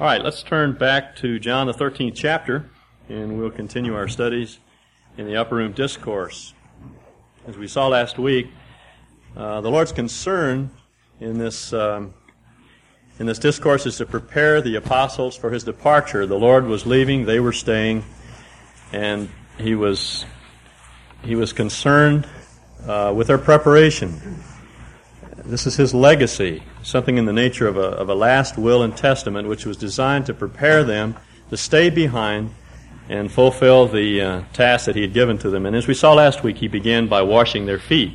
All right, let's turn back to John the 13th chapter, and we'll continue our studies in the upper room discourse. As we saw last week, uh, the Lord's concern in this um, in this discourse is to prepare the apostles for his departure. The Lord was leaving; they were staying, and he was he was concerned uh, with their preparation. This is his legacy, something in the nature of a, of a last will and testament, which was designed to prepare them to stay behind and fulfill the uh, task that he had given to them. And as we saw last week, he began by washing their feet,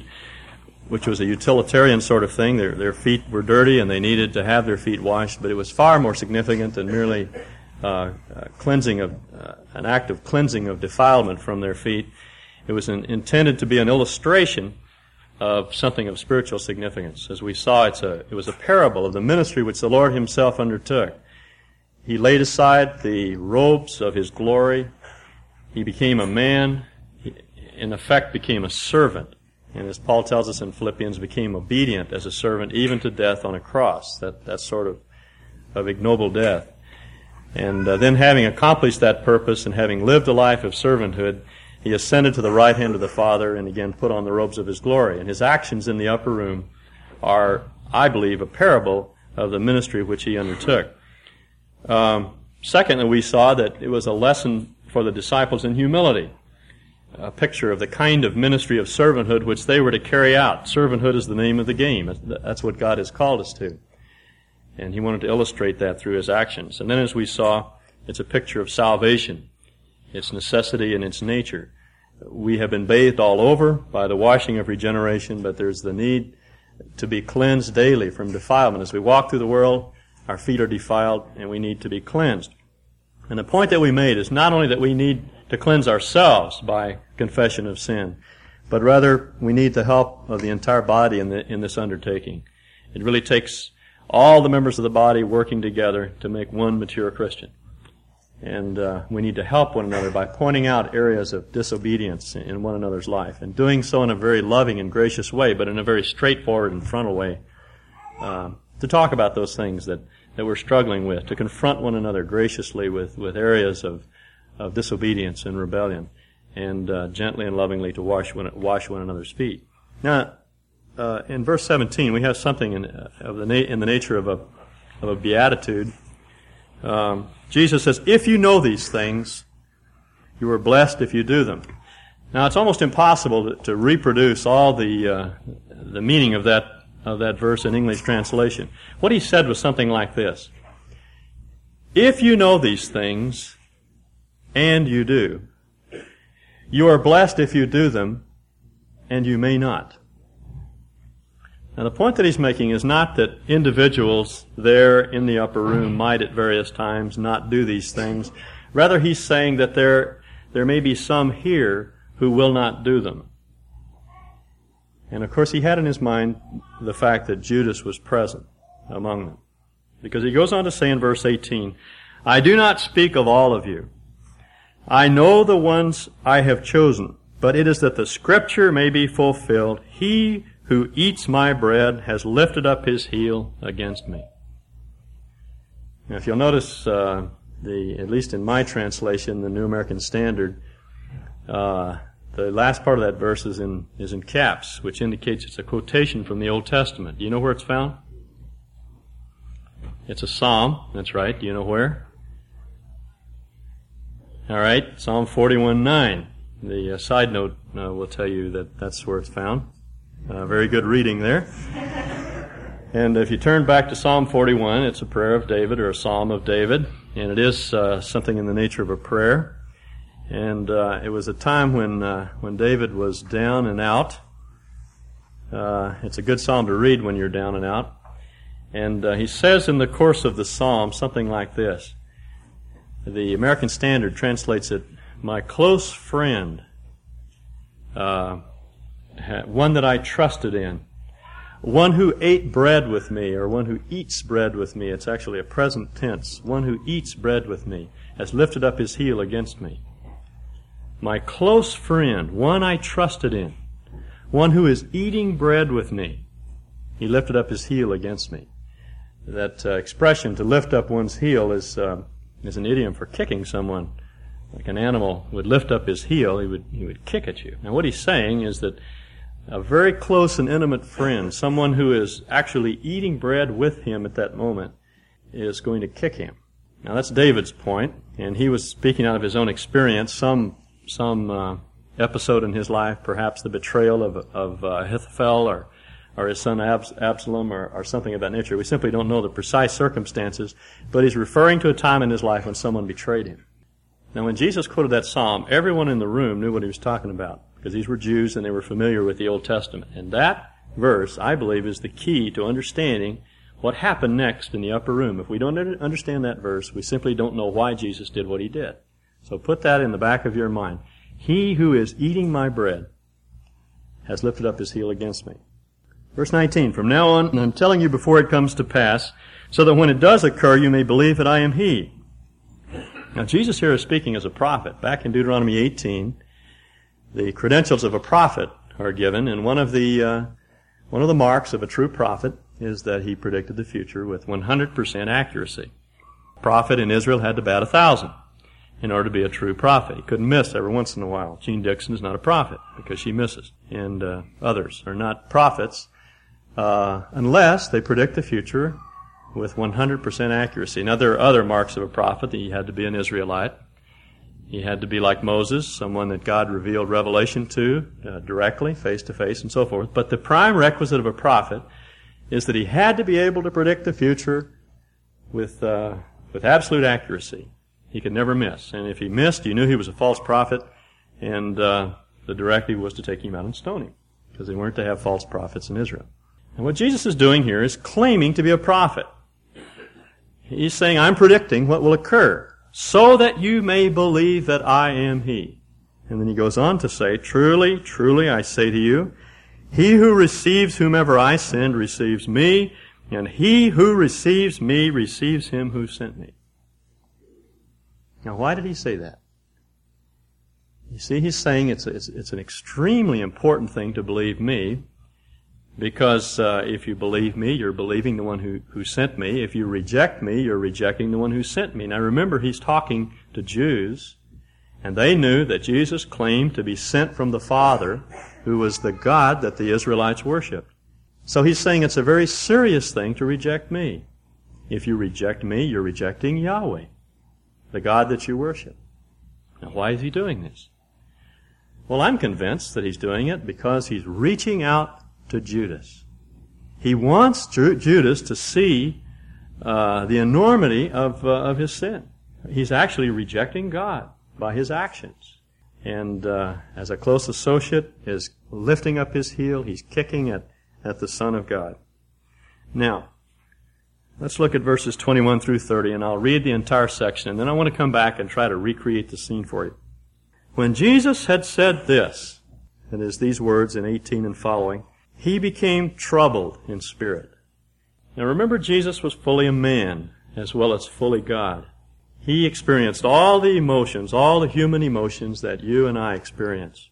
which was a utilitarian sort of thing. Their, their feet were dirty and they needed to have their feet washed, but it was far more significant than merely uh, uh, cleansing of uh, an act of cleansing of defilement from their feet. It was an, intended to be an illustration of something of spiritual significance. As we saw, it's a, it was a parable of the ministry which the Lord himself undertook. He laid aside the robes of his glory. He became a man. He, in effect, became a servant. And as Paul tells us in Philippians, became obedient as a servant even to death on a cross. That, that sort of, of ignoble death. And uh, then having accomplished that purpose and having lived a life of servanthood, he ascended to the right hand of the Father and again put on the robes of his glory. And his actions in the upper room are, I believe, a parable of the ministry which he undertook. Um, secondly, we saw that it was a lesson for the disciples in humility, a picture of the kind of ministry of servanthood which they were to carry out. Servanthood is the name of the game. That's what God has called us to. And he wanted to illustrate that through his actions. And then as we saw, it's a picture of salvation its necessity and its nature. We have been bathed all over by the washing of regeneration, but there's the need to be cleansed daily from defilement. As we walk through the world, our feet are defiled and we need to be cleansed. And the point that we made is not only that we need to cleanse ourselves by confession of sin, but rather we need the help of the entire body in, the, in this undertaking. It really takes all the members of the body working together to make one mature Christian. And uh, we need to help one another by pointing out areas of disobedience in one another's life and doing so in a very loving and gracious way, but in a very straightforward and frontal way. Uh, to talk about those things that, that we're struggling with, to confront one another graciously with, with areas of, of disobedience and rebellion, and uh, gently and lovingly to wash one, wash one another's feet. Now, uh, in verse 17, we have something in, uh, of the na- in the nature of a, of a beatitude. Um, Jesus says, if you know these things, you are blessed if you do them. Now, it's almost impossible to, to reproduce all the, uh, the meaning of that, of that verse in English translation. What he said was something like this. If you know these things, and you do, you are blessed if you do them, and you may not. Now, the point that he's making is not that individuals there in the upper room might at various times not do these things. Rather, he's saying that there, there may be some here who will not do them. And of course, he had in his mind the fact that Judas was present among them. Because he goes on to say in verse 18, I do not speak of all of you. I know the ones I have chosen, but it is that the scripture may be fulfilled. He who eats my bread has lifted up his heel against me. Now, if you'll notice, uh, the at least in my translation, the New American Standard, uh, the last part of that verse is in is in caps, which indicates it's a quotation from the Old Testament. Do you know where it's found? It's a psalm. That's right. Do you know where? All right, Psalm 41:9. The uh, side note uh, will tell you that that's where it's found. Uh, very good reading there. And if you turn back to Psalm 41, it's a prayer of David or a psalm of David, and it is uh, something in the nature of a prayer. And uh, it was a time when uh, when David was down and out. Uh, it's a good psalm to read when you're down and out. And uh, he says in the course of the psalm something like this. The American Standard translates it, "My close friend." One that I trusted in, one who ate bread with me, or one who eats bread with me. It's actually a present tense. One who eats bread with me has lifted up his heel against me. My close friend, one I trusted in, one who is eating bread with me, he lifted up his heel against me. that uh, expression to lift up one's heel is uh, is an idiom for kicking someone. Like an animal would lift up his heel, he would he would kick at you. Now what he's saying is that a very close and intimate friend, someone who is actually eating bread with him at that moment, is going to kick him. Now that's David's point, and he was speaking out of his own experience. Some some uh, episode in his life, perhaps the betrayal of of uh, Ahithophel or or his son Abs- Absalom or, or something of that nature. We simply don't know the precise circumstances, but he's referring to a time in his life when someone betrayed him. Now, when Jesus quoted that psalm, everyone in the room knew what he was talking about because these were Jews and they were familiar with the Old Testament. And that verse, I believe, is the key to understanding what happened next in the upper room. If we don't understand that verse, we simply don't know why Jesus did what he did. So put that in the back of your mind. He who is eating my bread has lifted up his heel against me. Verse 19, From now on, I'm telling you before it comes to pass, so that when it does occur, you may believe that I am He. Now, Jesus here is speaking as a prophet. Back in Deuteronomy 18, the credentials of a prophet are given, and one of the, uh, one of the marks of a true prophet is that he predicted the future with 100% accuracy. A prophet in Israel had to bat a thousand in order to be a true prophet. He couldn't miss every once in a while. Jeane Dixon is not a prophet because she misses, and uh, others are not prophets uh, unless they predict the future with 100% accuracy. Now, there are other marks of a prophet that he had to be an Israelite. He had to be like Moses, someone that God revealed revelation to uh, directly, face to face, and so forth. But the prime requisite of a prophet is that he had to be able to predict the future with uh, with absolute accuracy. He could never miss, and if he missed, you knew he was a false prophet, and uh, the directive was to take him out and stone him because they weren't to have false prophets in Israel. And what Jesus is doing here is claiming to be a prophet. He's saying, I'm predicting what will occur so that you may believe that I am He. And then he goes on to say, Truly, truly, I say to you, he who receives whomever I send receives me, and he who receives me receives him who sent me. Now, why did he say that? You see, he's saying it's, it's, it's an extremely important thing to believe me because uh, if you believe me, you're believing the one who, who sent me. If you reject me, you're rejecting the one who sent me. Now remember, he's talking to Jews, and they knew that Jesus claimed to be sent from the Father, who was the God that the Israelites worshiped. So he's saying it's a very serious thing to reject me. If you reject me, you're rejecting Yahweh, the God that you worship. Now why is he doing this? Well, I'm convinced that he's doing it because he's reaching out to Judas. He wants Judas to see uh, the enormity of, uh, of his sin. He's actually rejecting God by his actions. And uh, as a close associate, is lifting up his heel. He's kicking at, at the Son of God. Now, let's look at verses 21 through 30, and I'll read the entire section, and then I want to come back and try to recreate the scene for you. When Jesus had said this, and is these words in 18 and following, he became troubled in spirit. Now remember, Jesus was fully a man as well as fully God. He experienced all the emotions, all the human emotions that you and I experience.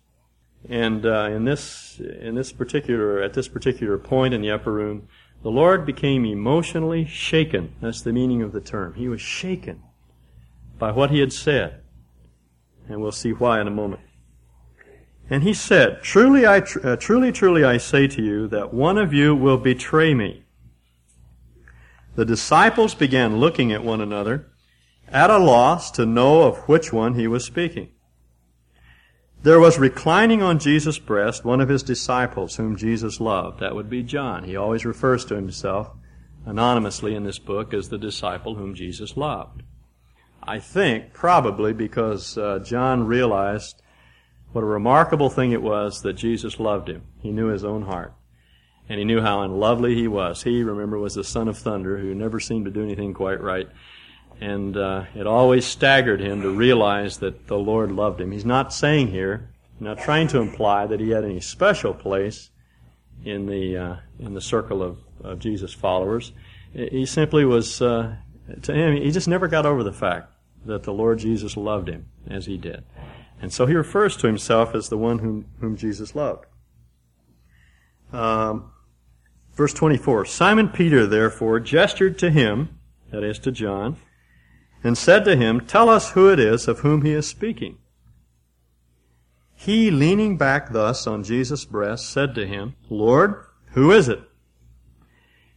And uh, in this, in this particular, at this particular point in the upper room, the Lord became emotionally shaken. That's the meaning of the term. He was shaken by what he had said, and we'll see why in a moment. And he said, Truly, I, uh, truly, truly, I say to you that one of you will betray me. The disciples began looking at one another, at a loss to know of which one he was speaking. There was reclining on Jesus' breast one of his disciples whom Jesus loved. That would be John. He always refers to himself anonymously in this book as the disciple whom Jesus loved. I think probably because uh, John realized what a remarkable thing it was that Jesus loved him. He knew his own heart. And he knew how unlovely he was. He, remember, was the son of thunder who never seemed to do anything quite right. And uh, it always staggered him to realize that the Lord loved him. He's not saying here, not trying to imply that he had any special place in the uh, in the circle of, of Jesus' followers. He simply was, uh, to him, he just never got over the fact that the Lord Jesus loved him as he did. And so he refers to himself as the one whom, whom Jesus loved. Um, Verse 24 Simon Peter, therefore, gestured to him, that is to John, and said to him, Tell us who it is of whom he is speaking. He, leaning back thus on Jesus' breast, said to him, Lord, who is it?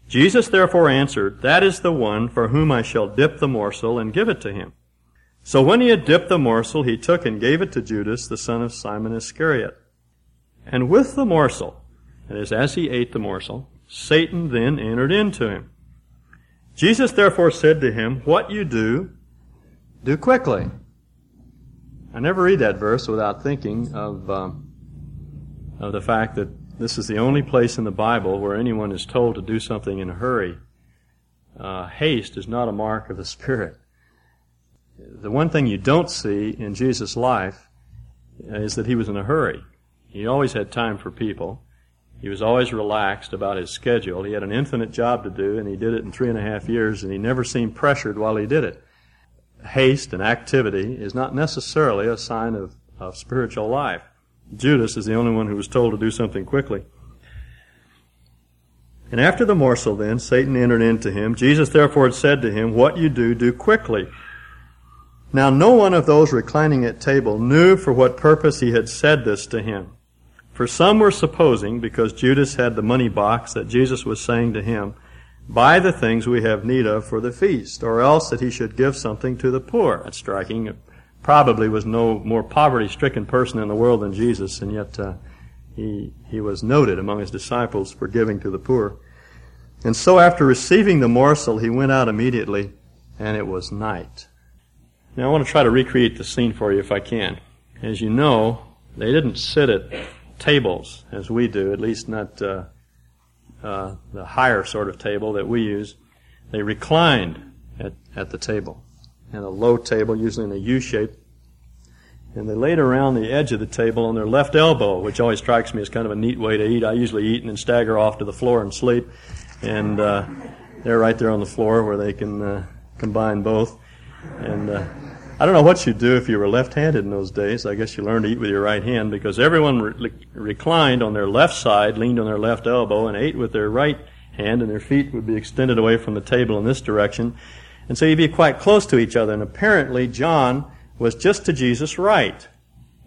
Jesus therefore answered, That is the one for whom I shall dip the morsel and give it to him. So when he had dipped the morsel, he took and gave it to Judas, the son of Simon Iscariot. And with the morsel, that is, as he ate the morsel, Satan then entered into him. Jesus therefore said to him, What you do, do quickly. I never read that verse without thinking of, um, of the fact that this is the only place in the Bible where anyone is told to do something in a hurry. Uh, haste is not a mark of the Spirit. The one thing you don't see in Jesus' life is that he was in a hurry. He always had time for people. He was always relaxed about his schedule. He had an infinite job to do, and he did it in three and a half years, and he never seemed pressured while he did it. Haste and activity is not necessarily a sign of, of spiritual life. Judas is the only one who was told to do something quickly. And after the morsel, then, Satan entered into him. Jesus therefore said to him, What you do, do quickly. Now no one of those reclining at table knew for what purpose he had said this to him. For some were supposing, because Judas had the money box, that Jesus was saying to him, Buy the things we have need of for the feast, or else that he should give something to the poor. That's striking. It probably was no more poverty stricken person in the world than Jesus, and yet uh, he, he was noted among his disciples for giving to the poor. And so after receiving the morsel, he went out immediately, and it was night. Now I want to try to recreate the scene for you if I can. As you know, they didn't sit at tables as we do, at least not uh, uh, the higher sort of table that we use. They reclined at, at the table, and a low table, usually in a U shape. And they laid around the edge of the table on their left elbow, which always strikes me as kind of a neat way to eat. I usually eat and then stagger off to the floor and sleep. And uh, they're right there on the floor where they can uh, combine both. And uh, I don't know what you'd do if you were left-handed in those days. I guess you learned to eat with your right hand because everyone re- reclined on their left side, leaned on their left elbow, and ate with their right hand, and their feet would be extended away from the table in this direction. And so you'd be quite close to each other. And apparently John was just to Jesus' right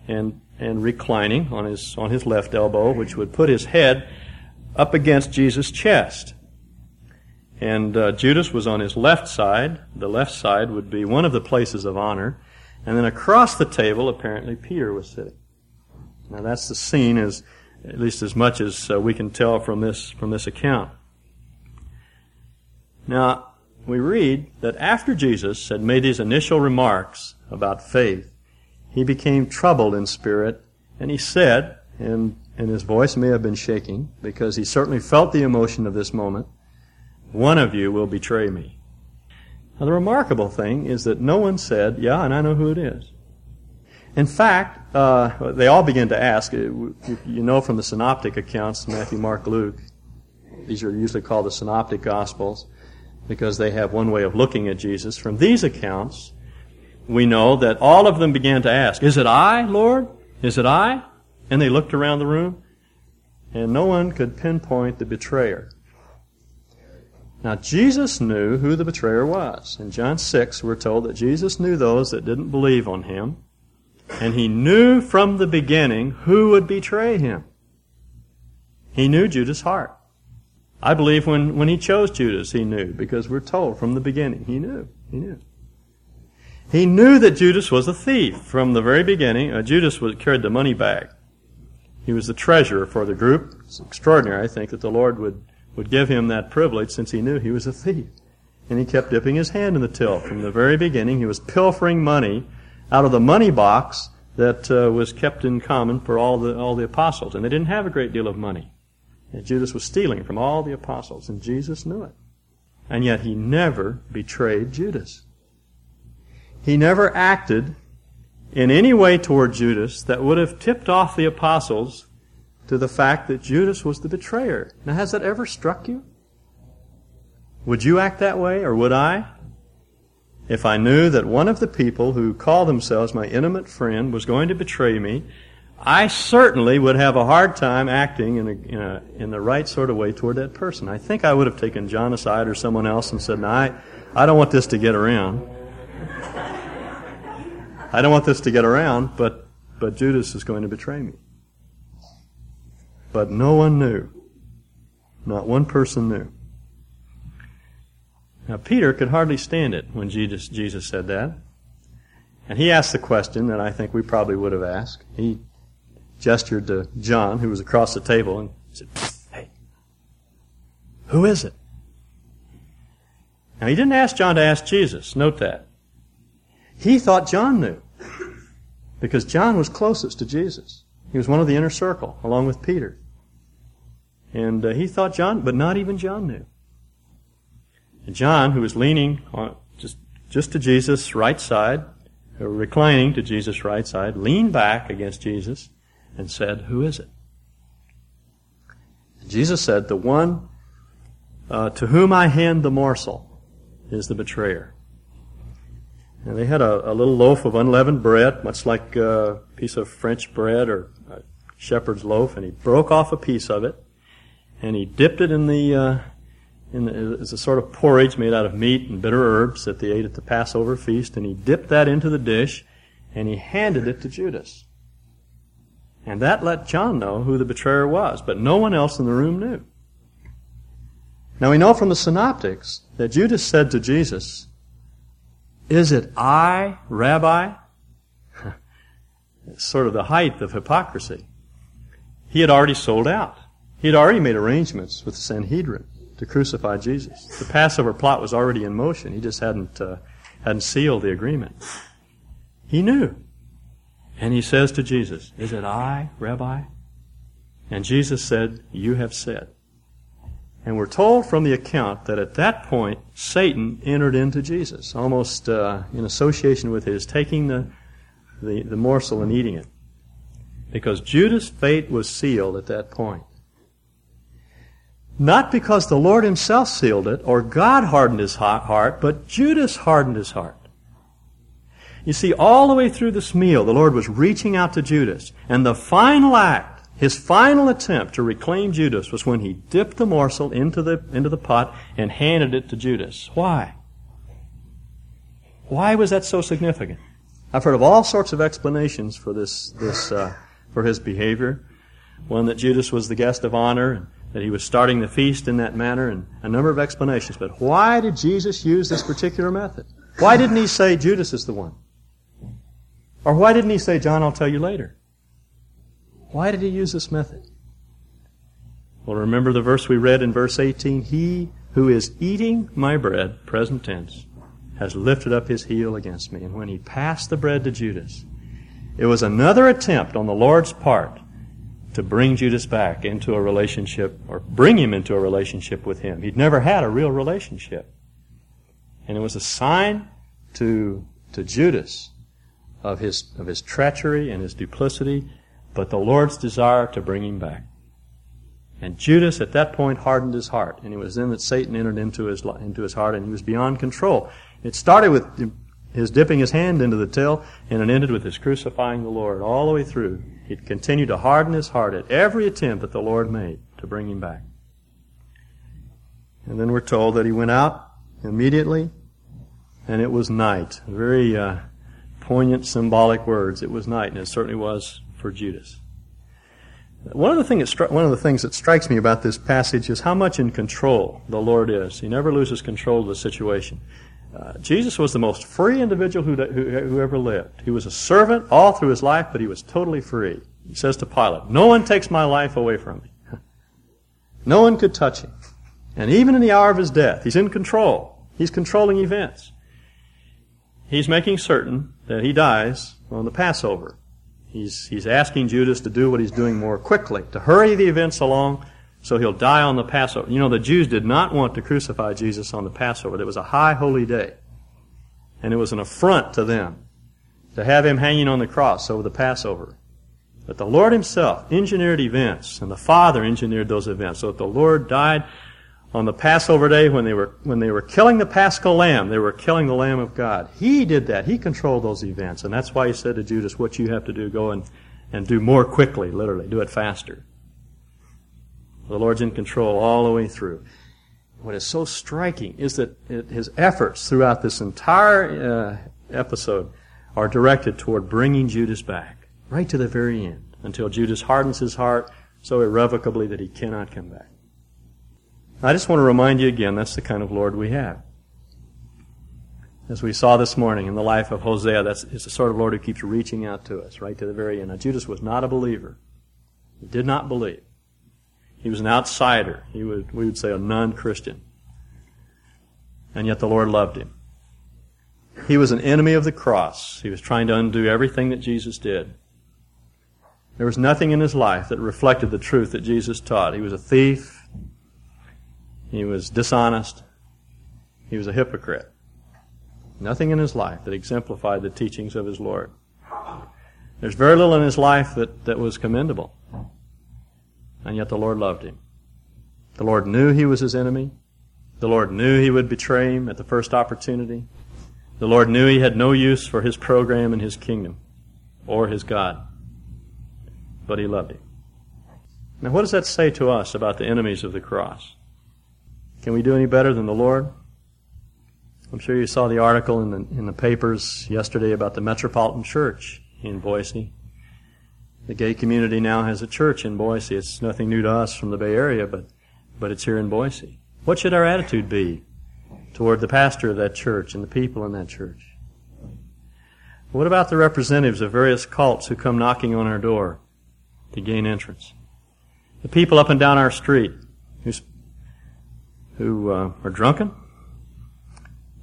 and, and reclining on his, on his left elbow, which would put his head up against Jesus' chest. And uh, Judas was on his left side. The left side would be one of the places of honor. And then across the table, apparently, Peter was sitting. Now that's the scene as, at least as much as uh, we can tell from this, from this account. Now, we read that after Jesus had made these initial remarks about faith, he became troubled in spirit, and he said, and, and his voice may have been shaking, because he certainly felt the emotion of this moment, one of you will betray me. Now, the remarkable thing is that no one said, Yeah, and I know who it is. In fact, uh, they all began to ask. Uh, you know from the synoptic accounts, Matthew, Mark, Luke, these are usually called the synoptic gospels because they have one way of looking at Jesus. From these accounts, we know that all of them began to ask, Is it I, Lord? Is it I? And they looked around the room, and no one could pinpoint the betrayer. Now, Jesus knew who the betrayer was. In John 6, we're told that Jesus knew those that didn't believe on him, and he knew from the beginning who would betray him. He knew Judas' heart. I believe when, when he chose Judas, he knew, because we're told from the beginning, he knew. He knew. He knew that Judas was a thief from the very beginning. Uh, Judas was, carried the money bag. He was the treasurer for the group. It's extraordinary, I think, that the Lord would would give him that privilege since he knew he was a thief. And he kept dipping his hand in the till. From the very beginning, he was pilfering money out of the money box that uh, was kept in common for all the, all the apostles. And they didn't have a great deal of money. And Judas was stealing from all the apostles, and Jesus knew it. And yet he never betrayed Judas. He never acted in any way toward Judas that would have tipped off the apostles to the fact that Judas was the betrayer. Now, has that ever struck you? Would you act that way, or would I? If I knew that one of the people who call themselves my intimate friend was going to betray me, I certainly would have a hard time acting in, a, in, a, in, the right sort of way toward that person. I think I would have taken John aside or someone else and said, no, I, I don't want this to get around. I don't want this to get around, but, but Judas is going to betray me. But no one knew. Not one person knew. Now, Peter could hardly stand it when Jesus, Jesus said that. And he asked the question that I think we probably would have asked. He gestured to John, who was across the table, and said, Hey, who is it? Now, he didn't ask John to ask Jesus. Note that. He thought John knew. Because John was closest to Jesus. He was one of the inner circle, along with Peter. And uh, he thought John, but not even John knew. And John, who was leaning on just, just to Jesus' right side, reclining to Jesus' right side, leaned back against Jesus and said, Who is it? Jesus said, The one uh, to whom I hand the morsel is the betrayer. And they had a, a, little loaf of unleavened bread, much like a piece of French bread or a shepherd's loaf, and he broke off a piece of it, and he dipped it in the, uh, in the, it's a sort of porridge made out of meat and bitter herbs that they ate at the Passover feast, and he dipped that into the dish, and he handed it to Judas. And that let John know who the betrayer was, but no one else in the room knew. Now we know from the synoptics that Judas said to Jesus, Is it I, Rabbi? it's sort of the height of hypocrisy. He had already sold out. He had already made arrangements with the Sanhedrin to crucify Jesus. The Passover plot was already in motion. He just hadn't, uh, hadn't sealed the agreement. He knew. And he says to Jesus, Is it I, Rabbi? And Jesus said, You have said. And we're told from the account that at that point, Satan entered into Jesus, almost uh, in association with his taking the, the, the morsel and eating it. Because Judas' fate was sealed at that point. Not because the Lord himself sealed it or God hardened his heart, but Judas hardened his heart. You see, all the way through this meal, the Lord was reaching out to Judas. And the final act, his final attempt to reclaim Judas was when he dipped the morsel into the, into the pot and handed it to Judas. Why? Why was that so significant? I've heard of all sorts of explanations for this, this, uh, for his behavior. One that Judas was the guest of honor, that he was starting the feast in that manner, and a number of explanations. But why did Jesus use this particular method? Why didn't he say Judas is the one? Or why didn't he say, John, I'll tell you later? Why did he use this method? Well, remember the verse we read in verse 18? He who is eating my bread, present tense, has lifted up his heel against me. And when he passed the bread to Judas, it was another attempt on the Lord's part to bring Judas back into a relationship or bring him into a relationship with him. He'd never had a real relationship. And it was a sign to, to Judas of his, of his treachery and his duplicity, but the Lord's desire to bring him back. And Judas at that point hardened his heart, and it was then that Satan entered into his, into his heart, and he was beyond control. It started with his dipping his hand into the till, and it ended with his crucifying the Lord all the way through. He continued to harden his heart at every attempt that the Lord made to bring him back. And then we're told that he went out immediately, and it was night. Very uh, poignant, symbolic words. It was night, and it certainly was for Judas. One of the thing that stri- one of the things that strikes me about this passage is how much in control the Lord is. He never loses control of the situation. Uh, Jesus was the most free individual who, who, who ever lived. He was a servant all through his life, but he was totally free. He says to Pilate, "No one takes my life away from me. no one could touch him." And even in the hour of his death, he's in control. He's controlling events he's making certain that he dies on the Passover. He's, he's asking Judas to do what he's doing more quickly, to hurry the events along so he'll die on the Passover. You know, the Jews did not want to crucify Jesus on the Passover. It was a high holy day. And it was an affront to them to have him hanging on the cross over the Passover. But the Lord himself engineered events, and the Father engineered those events. So that the Lord died on the Passover day when they were when they were killing the paschal lamb, they were killing the lamb of God. He did that. He controlled those events, and that's why he said to Judas, "What you have to do, go and and do more quickly, literally, do it faster. The Lord's in control all the way through. What is so striking is that it, his efforts throughout this entire uh, episode are directed toward bringing Judas back, right to the very end, until Judas hardens his heart so irrevocably that he cannot come back. I just want to remind you again that's the kind of Lord we have. As we saw this morning in the life of Hosea, that's is the sort of Lord who keeps reaching out to us right to the very end. Now, Judas was not a believer. He did not believe. He was an outsider. He would, we would say a non-Christian. And yet the Lord loved him. He was an enemy of the cross. He was trying to undo everything that Jesus did. There was nothing in his life that reflected the truth that Jesus taught. He was a thief. He was dishonest. He was a hypocrite. Nothing in his life that exemplified the teachings of his Lord. There's very little in his life that, that was commendable. And yet the Lord loved him. The Lord knew he was his enemy. The Lord knew he would betray him at the first opportunity. The Lord knew he had no use for his program and his kingdom or his God. But he loved him. Now, what does that say to us about the enemies of the cross? Can we do any better than the Lord? I'm sure you saw the article in the, in the papers yesterday about the Metropolitan Church in Boise. The gay community now has a church in Boise. It's nothing new to us from the Bay Area, but, but it's here in Boise. What should our attitude be toward the pastor of that church and the people in that church? What about the representatives of various cults who come knocking on our door to gain entrance? The people up and down our street who's, who uh, are drunken,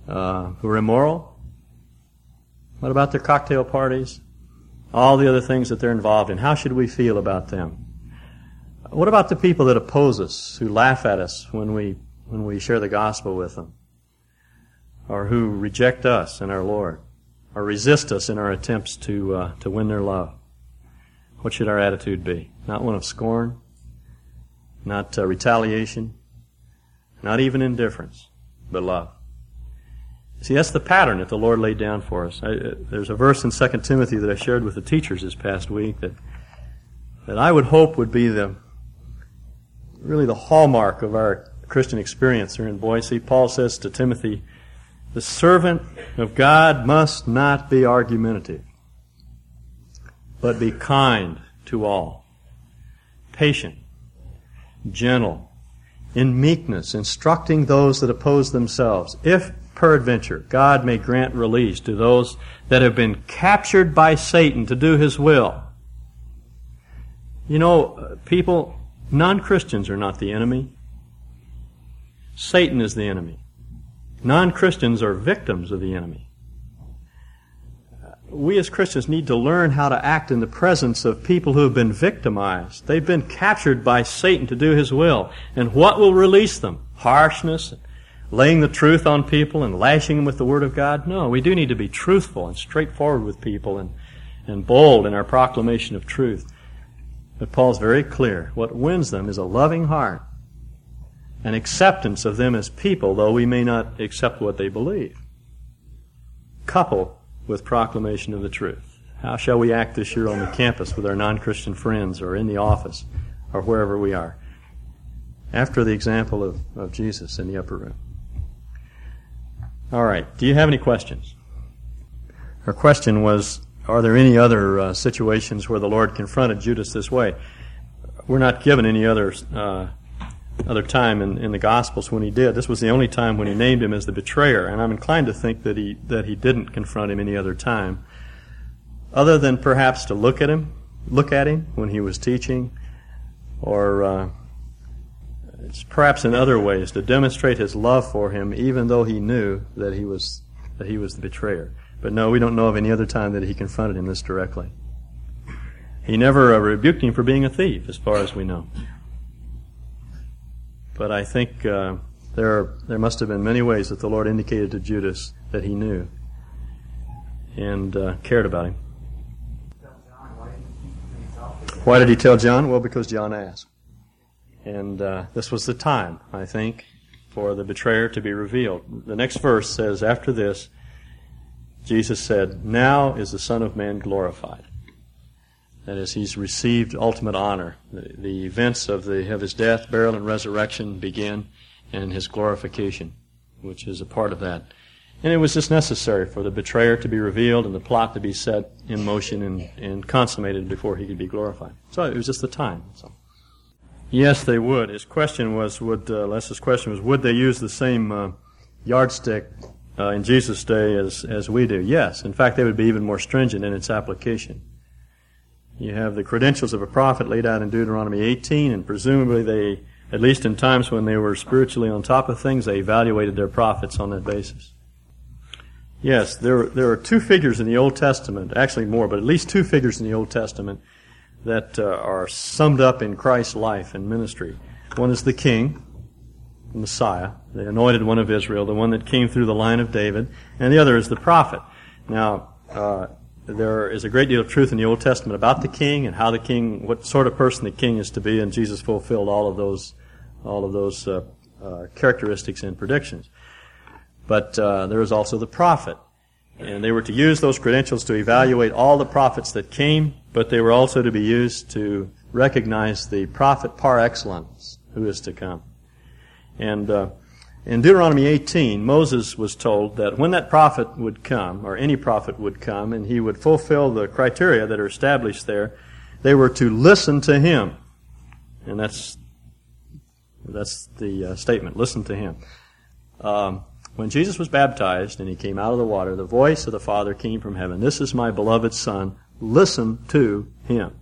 uh, who are immoral. What about their cocktail parties? All the other things that they're involved in. How should we feel about them? What about the people that oppose us, who laugh at us when we when we share the gospel with them, or who reject us and our Lord, or resist us in our attempts to uh, to win their love? What should our attitude be? Not one of scorn, not uh, retaliation, not even indifference, but love. See, that's the pattern that the Lord laid down for us. I, there's a verse in 2 Timothy that I shared with the teachers this past week that, that I would hope would be the, really the hallmark of our Christian experience here in Boise. Paul says to Timothy, the servant of God must not be argumentative, but be kind to all, patient, gentle, in meekness, instructing those that oppose themselves, if peradventure, God may grant release to those that have been captured by Satan to do his will. You know, uh, people, non Christians are not the enemy. Satan is the enemy. Non Christians are victims of the enemy. Uh, we as Christians need to learn how to act in the presence of people who have been victimized. They've been captured by Satan to do his will. And what will release them? Harshness, laying the truth on people and lashing them with the Word of God. No, we do need to be truthful and straightforward with people and, and bold in our proclamation of truth. But Paul's very clear. What wins them is a loving heart, an acceptance of them as people, though we may not accept what they believe. Couple with proclamation of the truth. How shall we act this year on the campus with our non-Christian friends or in the office or wherever we are? After the example of, of Jesus in the upper room. All right. Do you have any questions? Her question was Are there any other uh, situations where the Lord confronted Judas this way? We're not given any other, uh, other time in, in the Gospels when he did. This was the only time when he named him as the betrayer, and I'm inclined to think that he, that he didn't confront him any other time, other than perhaps to look at him, look at him when he was teaching, or uh, it's perhaps in other ways to demonstrate his love for him, even though he knew that he was that he was the betrayer. But no, we don't know of any other time that he confronted him this directly. He never uh, rebuked him for being a thief, as far as we know. But I think uh, there are, there must have been many ways that the Lord indicated to Judas that he knew and uh, cared about him. Why did he tell John? Well, because John asked. And uh, this was the time, I think, for the betrayer to be revealed. The next verse says, After this, Jesus said, Now is the Son of Man glorified. That is, he's received ultimate honor. The, the events of, the, of his death, burial, and resurrection begin in his glorification, which is a part of that. And it was just necessary for the betrayer to be revealed and the plot to be set in motion and, and consummated before he could be glorified. So it was just the time. So. Yes, they would. His question was, would uh, Les's question was, would they use the same uh, yardstick uh, in Jesus' day as as we do? Yes. In fact, they would be even more stringent in its application. You have the credentials of a prophet laid out in Deuteronomy 18, and presumably they, at least in times when they were spiritually on top of things, they evaluated their prophets on that basis. Yes, there, there are two figures in the Old Testament, actually more, but at least two figures in the Old Testament that uh, are summed up in Christ's life and ministry. One is the king, the Messiah, the anointed one of Israel, the one that came through the line of David, and the other is the prophet. Now, uh, there is a great deal of truth in the Old Testament about the king and how the king, what sort of person the king is to be, and Jesus fulfilled all of those, all of those uh, uh characteristics and predictions. But uh, there is also the prophet. And they were to use those credentials to evaluate all the prophets that came, but they were also to be used to recognize the prophet par excellence who is to come. And uh, in Deuteronomy 18, Moses was told that when that prophet would come, or any prophet would come, and he would fulfill the criteria that are established there, they were to listen to him. And that's, that's the uh, statement, listen to him. Um, when Jesus was baptized and he came out of the water, the voice of the Father came from heaven. This is my beloved Son. Listen to him.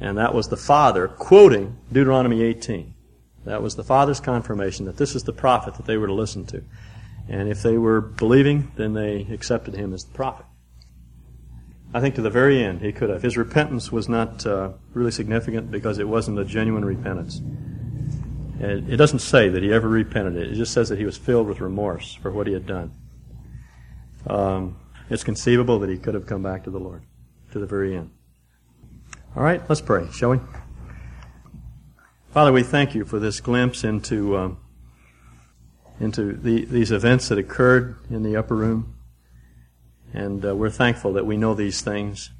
And that was the Father quoting Deuteronomy 18. That was the Father's confirmation that this is the prophet that they were to listen to. And if they were believing, then they accepted him as the prophet. I think to the very end he could have. His repentance was not uh, really significant because it wasn't a genuine repentance. and It doesn't say that he ever repented. It just says that he was filled with remorse for what he had done. Um, it's conceivable that he could have come back to the Lord to the very end. All right, let's pray, shall we? Father, we thank you for this glimpse into um, into the, these events that occurred in the upper room, and uh, we're thankful that we know these things,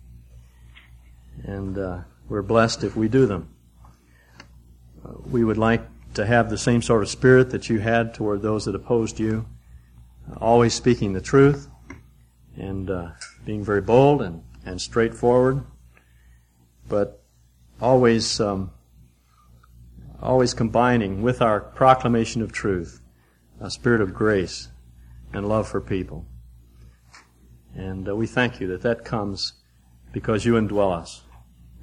and uh, we're blessed if we do them. Uh, we would like to have the same sort of spirit that you had toward those that opposed you, always speaking the truth and uh, being very bold and, and straightforward, but always um, always combining with our proclamation of truth a spirit of grace and love for people. And uh, we thank you that that comes because you indwell us,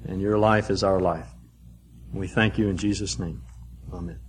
and your life is our life. We thank you in Jesus' name. Amen.